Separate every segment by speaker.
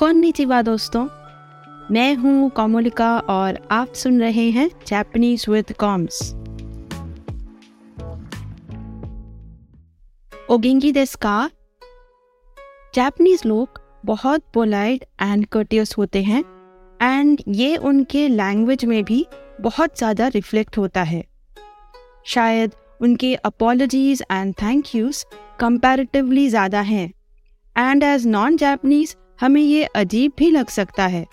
Speaker 1: कौन दोस्तों? मैं हूँ कोमोलिका और आप सुन रहे हैं जापानीज विद कॉम्स ओगेंगी देस्का जापानीज लोग बहुत पोलाइट एंड कर्टियस होते हैं एंड ये उनके लैंग्वेज में भी बहुत ज़्यादा रिफ्लेक्ट होता है। शायद उनके apologies and thank yous comparatively ज़्यादा हैं। एंड एज नॉन जापनीज हमें ये अजीब भी लग सकता है।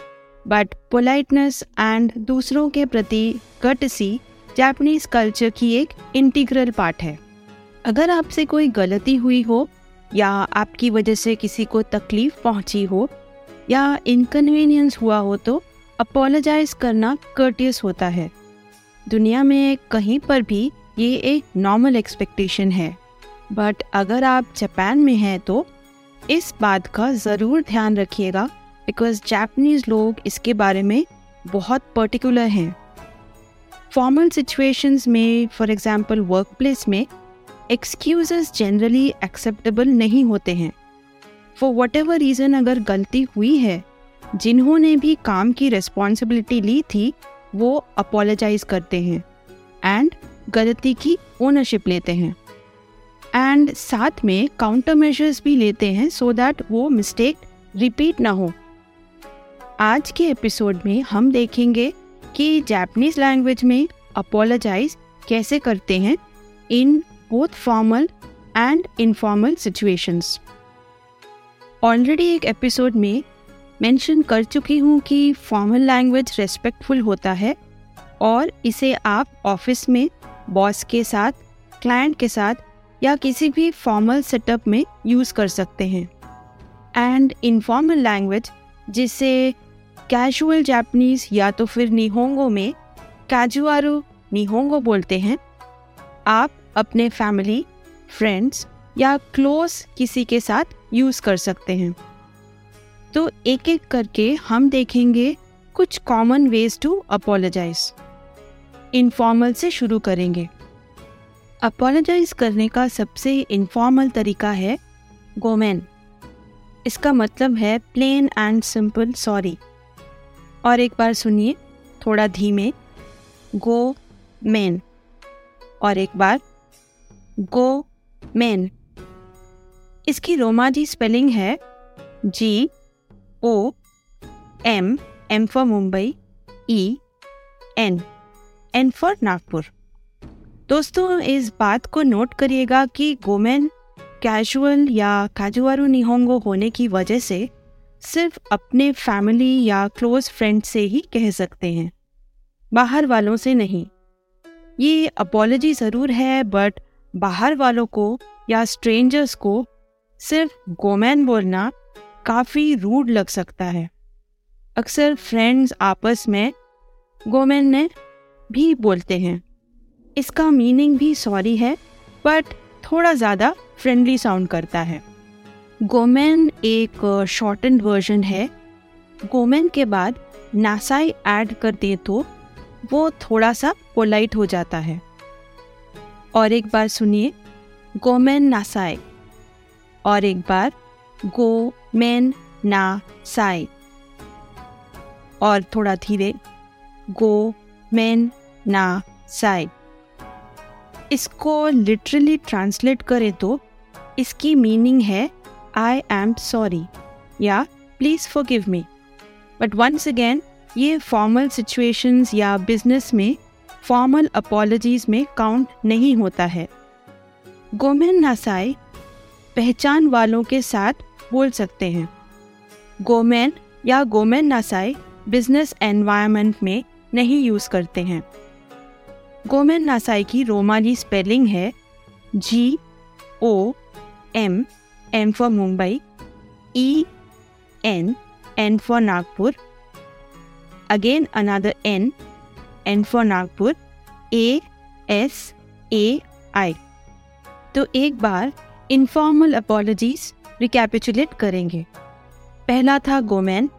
Speaker 1: बट पोलाइटनेस एंड दूसरों के प्रति कर्टसी जापनीज कल्चर की एक इंटीग्रल पार्ट है। अगर आपसे कोई गलती हुई हो, या आपकी वजह से किसी को तकलीफ़ पहुँची हो, या इनकन्वीनियंस हुआ हो तो अपोलोजाइज करना कर्टियस होता है। दुनिया में कहीं पर भी ये एक नॉर्मल एक्सपेक्टेशन है। बट अगर आप जापान में हैं तो इस बात का ज़रूर ध्यान रखिएगा बिकॉज़ जापानीज लोग इसके बारे में बहुत पर्टिकुलर हैं। फॉर्मल सिचुएशंस में फॉर एग्जांपल वर्क प्लेस में एक्सक्यूजेस जनरली एक्सेप्टेबल नहीं होते हैं। फॉर वट एवर रीज़न अगर गलती हुई है, जिन्होंने भी काम की रिस्पॉन्सिबिलिटी ली थी, वो अपोलोजाइज करते हैं एंड गलती की ओनरशिप लेते हैं। एंड साथ में काउंटर मेजर्स भी लेते हैं सो so दैट वो मिस्टेक रिपीट ना हो। आज के एपिसोड में हम देखेंगे कि जापानीज लैंग्वेज में अपोलोजाइज कैसे करते हैं in both formal and informal situations already एक एपिसोड में मेंशन कर चुकी हूँ कि फॉर्मल लैंग्वेज रेस्पेक्टफुल होता है और इसे आप ऑफ़िस में बॉस के साथ क्लाइंट के साथ या किसी भी फॉर्मल सेटअप में यूज़ कर सकते हैं। एंड इनफॉर्मल लैंग्वेज जिसे कैजुअल जापनीज या तो फिर निहोंगो में कैजुआरो निहोंगो बोलते हैं, आप अपने फैमिली फ्रेंड्स या क्लोज किसी के साथ यूज़ कर सकते हैं। तो एक एक करके हम देखेंगे कुछ common ways to apologize informal से शुरू करेंगे। अपोलोजाइज करने का सबसे इनफॉर्मल तरीका है गोमैन इसका मतलब है प्लेन एंड सिंपल सॉरी और एक बार सुनिए, थोड़ा धीमे गो मैन और एक बार गो मैन इसकी रोमाजी स्पेलिंग है G O M M for Mumbai E N N for Nagpur दोस्तों, इस बात को नोट करिएगा कि गोमेन, कैजुअल या काजुआरू निहोंगो होने की वजह से सिर्फ़ अपने फैमिली या क्लोज फ्रेंड से ही कह सकते हैं। बाहर वालों से नहीं। ये अपॉलोजी ज़रूर है बट बाहर वालों को या स्ट्रेंजर्स को सिर्फ़ गोमैन बोलना काफ़ी रूड लग सकता है। अक्सर फ्रेंड्स आपस में गोमैन ने भी बोलते हैं। इसका मीनिंग भी सॉरी है, बट थोड़ा ज़्यादा फ्रेंडली साउंड करता है। गोमेन एक शॉर्टन वर्जन है। गोमेन के बाद नासाई ऐड कर दे तो वो थोड़ा सा पोलाइट हो जाता है। और एक बार सुनिए, गोमेन नासाई। और एक बार गो मेन ना साई और थोड़ा धीरे गो मेन ना साई इसको लिटरली ट्रांसलेट करें तो इसकी मीनिंग है आई एम सॉरी या please forgive me but once again ये फॉर्मल सिचुएशंस या बिज़नेस में फॉर्मल अपॉलजीज में काउंट नहीं होता है. गोमेन नासाई पहचान वालों के साथ बोल सकते हैं. गोमेन या गोमेन नासाई बिज़नेस एनवायरनमेंट में नहीं यूज़ करते हैं. गोमेन नासाई की रोमानी स्पेलिंग है G, O, M M for Mumbai, E, N N for Nagpur, again another N N for Nagpur A S A I तो एक बार इनफॉर्मल अपोलॉजीज रिकैपिचुलेट करेंगे। पहला था गोमेन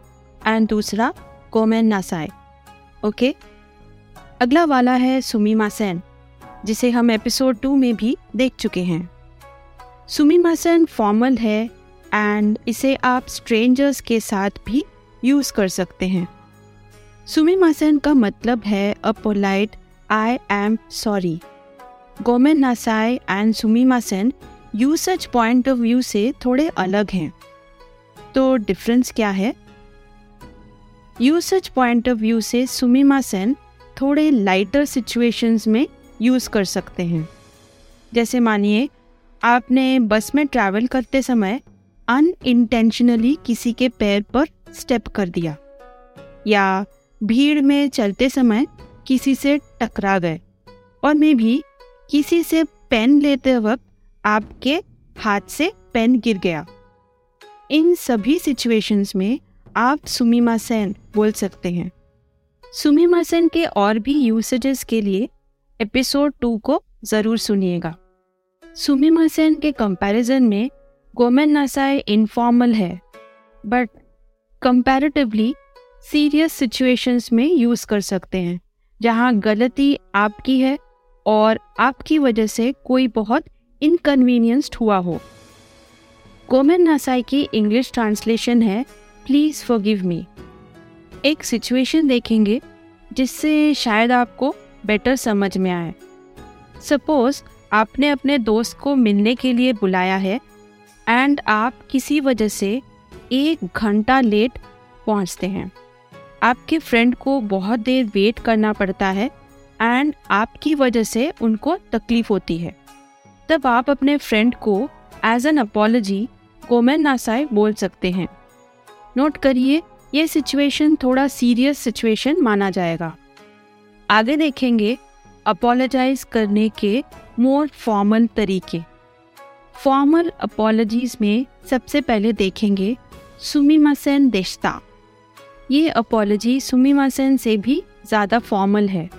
Speaker 1: एंड दूसरा गोमेन नासाई। Okay okay? अगला वाला है सुमीमा सेन, जिसे हम एपिसोड टू में भी देख चुके हैं। सुमीमा सेन फॉर्मल है एंड इसे आप स्ट्रेंजर्स के साथ भी यूज़ कर सकते हैं। सुमिमासन का मतलब है a polite I am sorry गोमेन नासाई एंड सुमिमासन यूसज पॉइंट ऑफ़ व्यू से थोड़े अलग हैं। तो डिफरेंस क्या है? यूसज पॉइंट ऑफ़ व्यू से सुमिमासन थोड़े लाइटर सिचुएशंस में यूज़ कर सकते हैं। जैसे मानिए, आपने बस में ट्रैवल करते समय अनइंटेंशनली किसी के पैर पर स्टेप कर दिया, या भीड़ में चलते समय किसी से टकरा गए, और मैं भी किसी से पेन लेते वक्त आपके हाथ से पेन गिर गया। इन सभी सिचुएशंस में आप सुमीमा सेन बोल सकते हैं। सुमीमा सेन के और भी यूसेजेस के लिए एपिसोड टू को ज़रूर सुनिएगा। सुमीमा सेन के कंपैरिजन में गोमेन नासाई इनफॉर्मल है बट कंपैरेटिवली सीरियस सिचुएशंस में यूज़ कर सकते हैं, जहाँ गलती आपकी है और आपकी वजह से कोई बहुत इनकन्वीनियंस्ड हुआ हो। गोमेन नासाई की इंग्लिश ट्रांसलेशन है प्लीज़ फॉरगिव मी एक सिचुएशन देखेंगे, जिससे शायद आपको बेटर समझ में आए। सपोज़ आपने अपने दोस्त को मिलने के लिए बुलाया है एंड आप किसी वजह से एक घंटा लेट पहुँचते हैं। आपके फ्रेंड को बहुत देर वेट करना पड़ता है एंड आपकी वजह से उनको तकलीफ़ होती है। तब आप अपने फ्रेंड को एज एन अपोलॉजी गोमेन नासाई बोल सकते हैं। नोट करिए ये सिचुएशन थोड़ा सीरियस सिचुएशन माना जाएगा। आगे देखेंगे अपोलोजाइज करने के मोर फॉर्मल तरीके। फॉर्मल अपोलॉजीज में सबसे पहले देखेंगे, सुमीमासेन देशता। ये अपोलॉजी सुमीमासेन से भी ज़्यादा फॉर्मल है।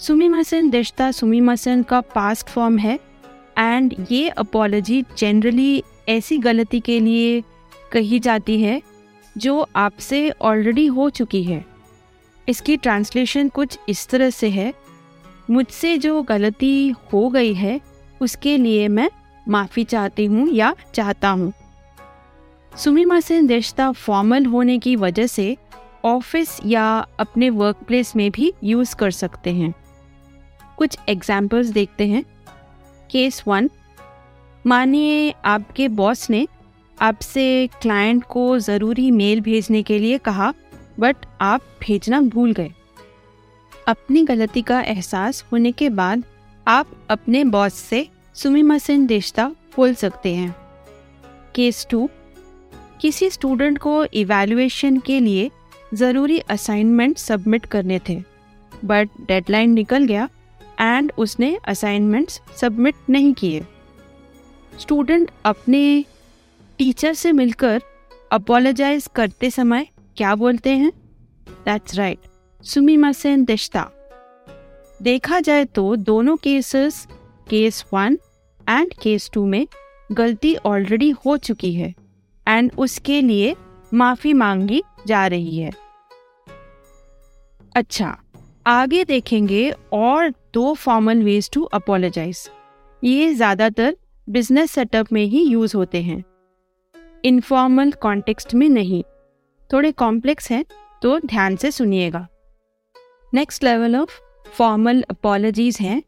Speaker 1: सुमीमासेन देशता सुमीमासेन का पास्ट फॉर्म है एंड ये अपोलॉजी जनरली ऐसी गलती के लिए कही जाती है जो आपसे ऑलरेडी हो चुकी है। इसकी ट्रांसलेशन कुछ इस तरह से है, मुझसे जो गलती हो गई है, उसके लिए मैं माफ़ी चाहती हूँ या चाहता हूँ। सुमिमा से रिश्ता फॉर्मल होने की वजह से ऑफ़िस या अपने वर्क प्लेस में भी यूज़ कर सकते हैं। कुछ एग्जाम्पल्स देखते हैं। केस वन मानिए आपके बॉस ने आपसे क्लाइंट को ज़रूरी मेल भेजने के लिए कहा बट आप भेजना भूल गए। अपनी गलती का एहसास होने के बाद आप अपने बॉस से सुमिमसन रिश्ता बोल सकते हैं। केस टू किसी स्टूडेंट को इवैल्यूएशन के लिए ज़रूरी असाइनमेंट सबमिट करने थे बट डेडलाइन निकल गया एंड उसने असाइनमेंट्स सबमिट नहीं किए। स्टूडेंट अपने टीचर से मिलकर अपोलोजाइज करते समय क्या बोलते हैं? दैट्स राइट सुमिमासेन दिश्ता देखा जाए तो दोनों cases case one and case two में गलती ऑलरेडी हो चुकी है एंड उसके लिए माफ़ी मांगी जा रही है। अच्छा आगे देखेंगे और दो फॉर्मल वेज टू अपोलोजाइज ये ज़्यादातर बिज़नेस सेटअप में ही यूज़ होते हैं। इनफॉर्मल कॉन्टेक्स्ट में नहीं। थोड़े कॉम्प्लेक्स हैं तो ध्यान से सुनिएगा। Next level of formal apologies हैं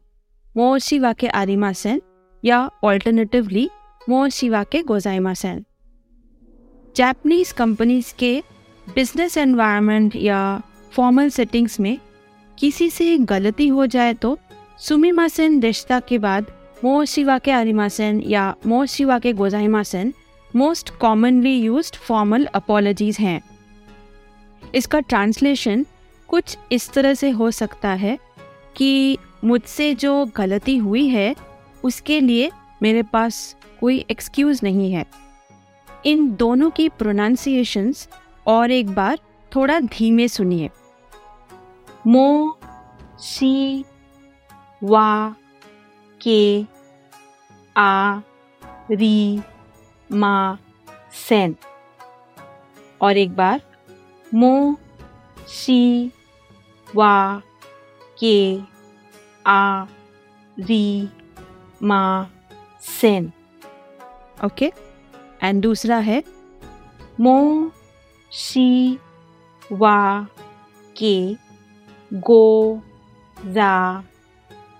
Speaker 1: मोर शिवा के आरिमा सेन या ऑल्टरनेटिवली मोर शिवा के गोजाइमा सेन जैपनीज कंपनीज़ के बिज़नेस एनवायरनमेंट या फॉर्मल सेटिंग्स में किसी से गलती हो जाए तो सुमिमा सेन रिश्ता के बाद मोर शिवा के आरिमा सेन या मोर शिवा के गोजाइमा Sen most commonly use formal apologies हैं। इसका ट्रांसलेशन कुछ इस तरह से हो सकता है कि मुझसे जो गलती हुई है, उसके लिए मेरे पास कोई एक्सक्यूज़ नहीं है। इन दोनों की प्रोनाउंसिएशंस और एक बार थोड़ा धीमे सुनिए। मो, सी, वा, के, आ, री। मा सेन। और एक बार मो सी वा के आ री मा सेन। ओके एंड दूसरा है? मो शी वा के गो जा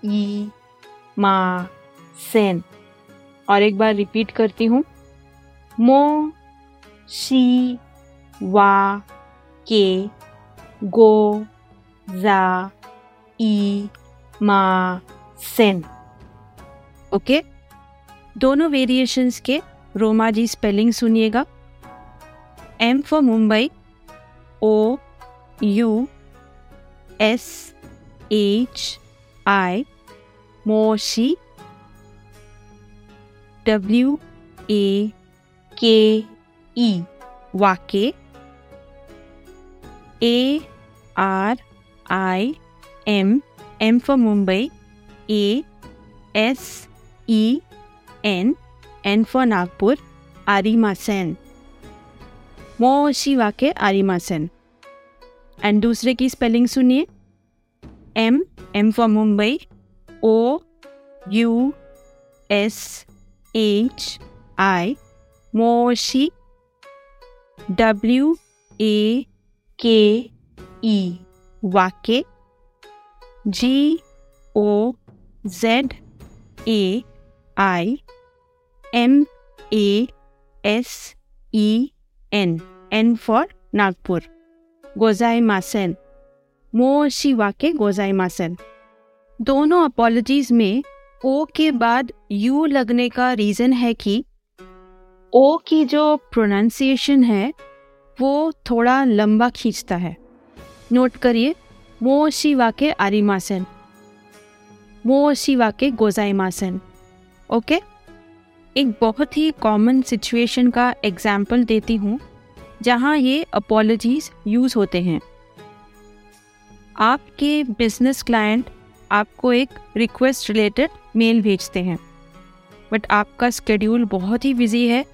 Speaker 1: ई मा सेन। और एक बार रिपीट करती हूँ। मो शी वा के गो जा ई मा सेन ओके? दोनों वेरिएशंस के रोमा जी स्पेलिंग सुनिएगा। M for Mumbai O U S H I Moshi W A K E वाके A R I M M for Mumbai A S E N N for Nagpur आरिमा सेन मोशी वाके आरिमा सेन एंड दूसरे की स्पेलिंग सुनिए. M M for Mumbai O U S H I Moshi W A K E वाके G O Z A I M A S E N N for Nagpur गोजाई मासन मो शिवा के गोजाई मासन दोनों अपॉलॉजीज में ओ के बाद यू लगने का रीज़न है कि ओ की जो प्रोनाउंसिएशन है, वो थोड़ा लंबा खींचता है। नोट करिए मो शिवा के आरिमासन। मो शिवा के गोजाइमासन। ओके? एक बहुत ही कॉमन सिचुएशन का एग्ज़ाम्पल देती हूँ, जहाँ ये अपोलॉजीज यूज़ होते हैं। आपके बिज़नेस क्लाइंट आपको एक रिक्वेस्ट रिलेटेड मेल भेजते हैं बट आपका स्केड्यूल बहुत ही बिज़ी है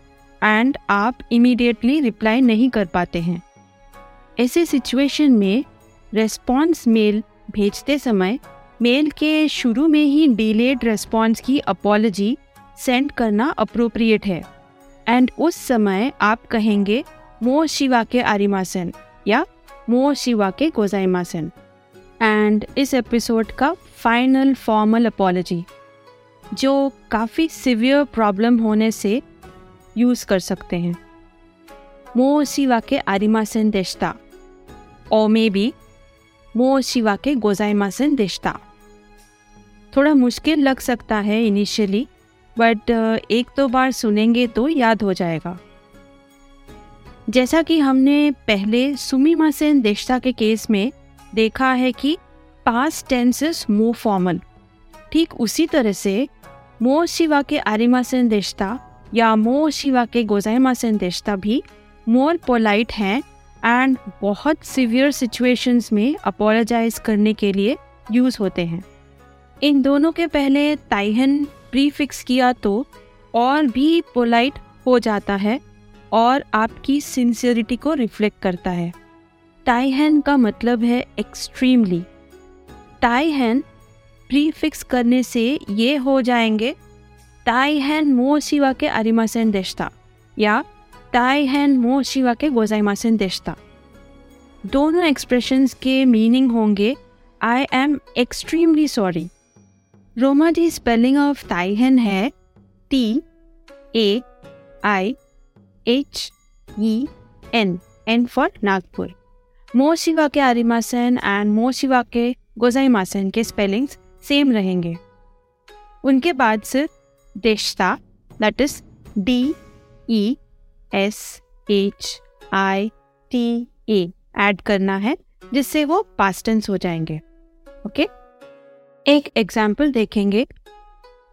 Speaker 1: एंड आप इमीडिएटली रिप्लाई नहीं कर पाते हैं। ऐसे सिचुएशन में रेस्पॉन्स मेल भेजते समय मेल के शुरू में ही डिलेड रेस्पॉन्स की अपॉलजी सेंड करना अप्रोप्रिएट है। एंड उस समय आप कहेंगे, मो शिवा के आरिमासन या मो शिवा के गोजाइमासन एंड इस एपिसोड का फाइनल फॉर्मल अपॉलजी जो काफ़ी सिवियर प्रॉब्लम होने से यूज़ कर सकते हैं मो शिवा के आरिमासन देशता और मे बी मो शिवा के गोजाइमासन देशता थोड़ा मुश्किल लग सकता है इनिशियली बट एक दो बार सुनेंगे तो याद हो जाएगा जैसा कि हमने पहले सुमीमा सेन देशता के केस में देखा है कि पास टेंसेस मो फॉर्मल ठीक उसी तरह से मो शिवा के आरिमा सेन देशता या मो शिवा के गोजाइमा सेन देशता भी मोर पोलाइट हैं एंड बहुत सिवियर सिचुएशंस में अपोलोजाइज करने के लिए यूज़ होते हैं। इन दोनों के पहले ताइहन प्रीफिक्स किया तो और भी पोलाइट हो जाता है और आपकी सिंसियरिटी को रिफ्लेक्ट करता है। टाइहन का मतलब है एक्सट्रीमली टाइहन प्रीफिक्स करने से ये हो जाएँगे टाइहन मो शिवा के अरिमासेन देशता या टाइहन मो शिवा के गोजाइमासेन देशता दोनों एक्सप्रेशंस के मीनिंग होंगे I am extremely sorry romaji spelling of ताइहन है T A I H E N N for Nagpur मो शिवा के आरिमासन एंड मो शिवा के गोजाइमासन के स्पेलिंग्स सेम रहेंगे उनके बाद सिर्फ़ देशता that is D E S H I T A add करना है, जिससे वो पास्टेंस हो जाएँगे ओके okay? एक एग्ज़ाम्पल देखेंगे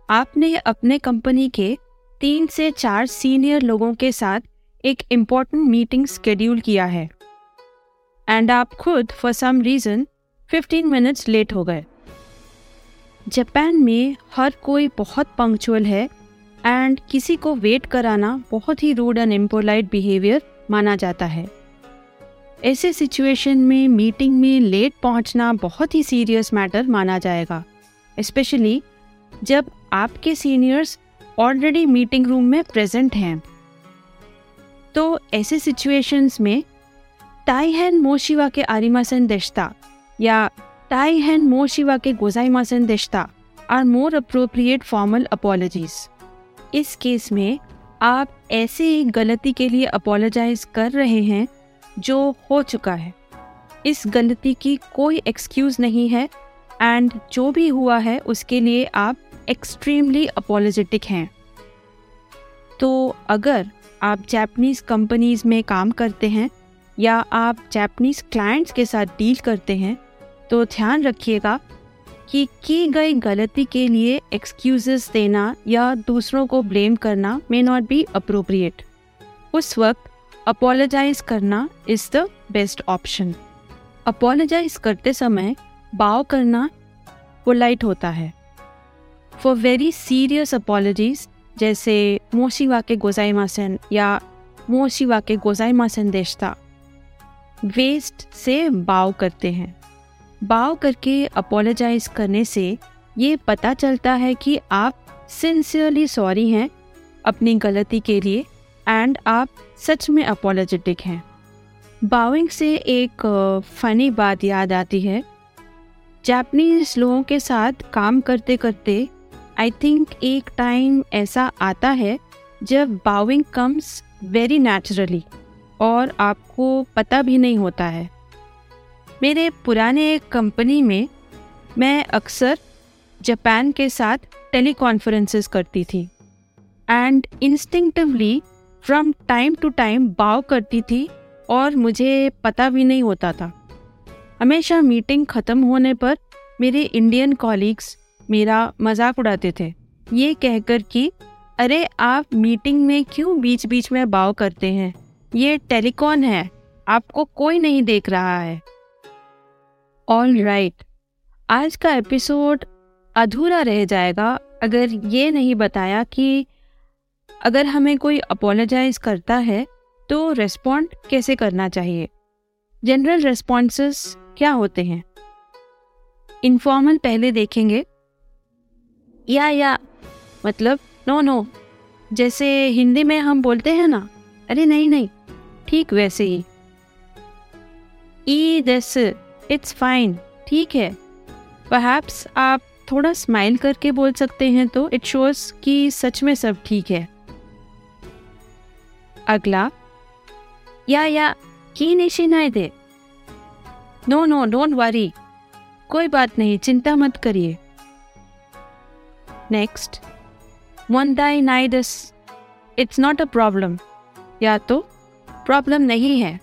Speaker 1: आपने अपने कंपनी के तीन से चार सीनियर लोगों के साथ एक इंपॉर्टेंट मीटिंग स्केड्यूल किया है एंड आप खुद for some reason 15 minutes late हो गए जापान में हर कोई बहुत पंक्चुअल है एंड किसी को वेट कराना बहुत ही रूड एंड इम्पोलाइट बिहेवियर माना जाता है। ऐसे सिचुएशन में मीटिंग में लेट पहुँचना बहुत ही सीरियस मैटर माना जाएगा स्पेशली जब आपके सीनियर्स ऑलरेडी मीटिंग रूम में प्रेजेंट हैं। तो ऐसे सिचुएशंस में टाई हैन मोशिवा के आरिमासन देशता या टाई हैन मोशिवा के गोजाइमासन देशता are more appropriate formal apologies इस केस में आप ऐसे एक गलती के लिए अपोलोजाइज कर रहे हैं जो हो चुका है इस गलती की कोई एक्सक्यूज नहीं है एंड जो भी हुआ है उसके लिए आप एक्सट्रीमली अपोलोजेटिक हैं तो अगर आप जैपनीज़ कंपनीज़ में काम करते हैं या आप जैपनीज़ क्लाइंट्स के साथ डील करते हैं तो ध्यान रखिएगा कि की गई गलती के लिए एक्सक्यूजेस देना या दूसरों को ब्लेम करना मे नॉट बी अप्रोप्रिएट उस वक्त अपोलोजाइज करना is the best option apologize करते समय बाव करना पोलाइट होता है. फॉर वेरी सीरियस अपॉलजीज जैसे मोशिवा के गोजाई मासन या मोशिवा के गोजाई मासन देशता वेस्ट से बाव करते हैं. बाव करके अपोलोजाइज करने से ये पता चलता है कि आप सिंसियरली सॉरी हैं अपनी गलती के लिए एंड आप सच में अपोलोजेटिक हैं। बाविंग से एक फ़नी बात याद आती है। जापनीज लोगों के साथ काम करते करते आई थिंक एक टाइम ऐसा आता है जब बाविंग कम्स वेरी नेचुरली और आपको पता भी नहीं होता है। मेरे पुराने कंपनी में मैं अक्सर जापान के साथ टेली कॉन्फ्रेंसेस करती थी and instinctively from time to time bow करती थी और मुझे पता भी नहीं होता था। हमेशा मीटिंग ख़त्म होने पर मेरे इंडियन कॉलीग्स मेरा मज़ाक उड़ाते थे। ये कहकर कि, अरे, आप मीटिंग में क्यों बीच बीच में बाव करते हैं? ये टेलीकॉन है, आपको कोई नहीं देख रहा है। ऑल राइट आज का एपिसोड अधूरा रह जाएगा अगर ये नहीं बताया कि अगर हमें कोई अपोलोजाइज करता है तो रेस्पॉन्ड कैसे करना चाहिए? जनरल रेस्पॉन्सेस क्या होते हैं? इनफॉर्मल पहले देखेंगे। या या मतलब नो नो जैसे हिंदी में हम बोलते हैं ना, अरे नहीं नहीं, ठीक वैसे ही। ई दिस इट्स फाइन ठीक है। परहैप्स आप थोड़ा स्माइल करके बोल सकते हैं तो इट शोज़ कि सच में सब ठीक है। अगला। या या, की निशी नहीं दे। नो नो डोंट वरी कोई बात नहीं, चिंता मत करिए। नेक्स्ट वन दाई नाइडस इट्स नॉट अ प्रॉब्लम या तो प्रॉब्लम नहीं है।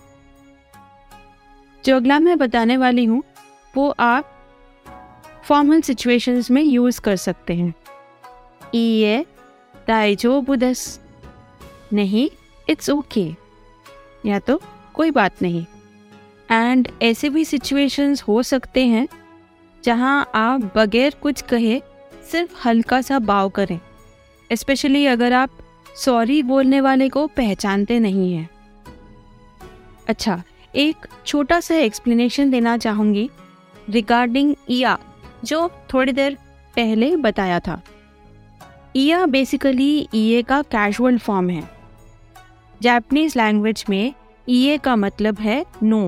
Speaker 1: जो अगला मैं बताने वाली हूँ, वो आप फॉर्मल सिचुएशंस में यूज़ कर सकते हैं। ई दाइजो बुदस नहीं इट्स ओके okay. या तो कोई बात नहीं। एंड ऐसे भी सिचुएशंस हो सकते हैं, जहाँ आप बगैर कुछ कहे, सिर्फ़ हल्का सा बाव करें। स्पेशली अगर आप सॉरी बोलने वाले को पहचानते नहीं हैं। अच्छा एक छोटा सा एक्सप्लेनेशन देना चाहूँगी रिगार्डिंग ईया जो थोड़ी देर पहले बताया था। ईया बेसिकली ईए का कैजुअल फॉर्म है। जापानीज लैंग्वेज में ईए का मतलब है नो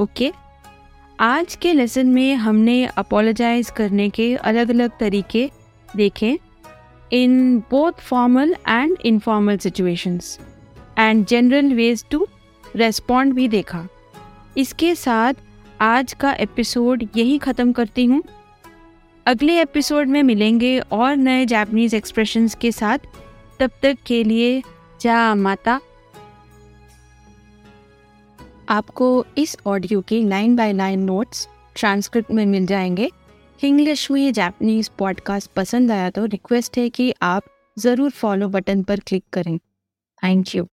Speaker 1: ओके okay? आज के लेसन में हमने अपोलोजाइज करने के अलग अलग तरीके देखे in both formal and informal situations and general ways to respond भी देखा। इसके साथ आज का एपिसोड यही ख़त्म करती हूँ। अगले एपिसोड में मिलेंगे और नए जापनीज़ एक्सप्रेशंस के साथ। तब तक के लिए, जा माता। आपको इस ऑडियो के nine by nine notes transcript में मिल जाएँगे। इंग्लिश में जापनीज़ पॉडकास्ट पसंद आया तो रिक्वेस्ट है कि आप ज़रूर फॉलो बटन पर क्लिक करें। Thank you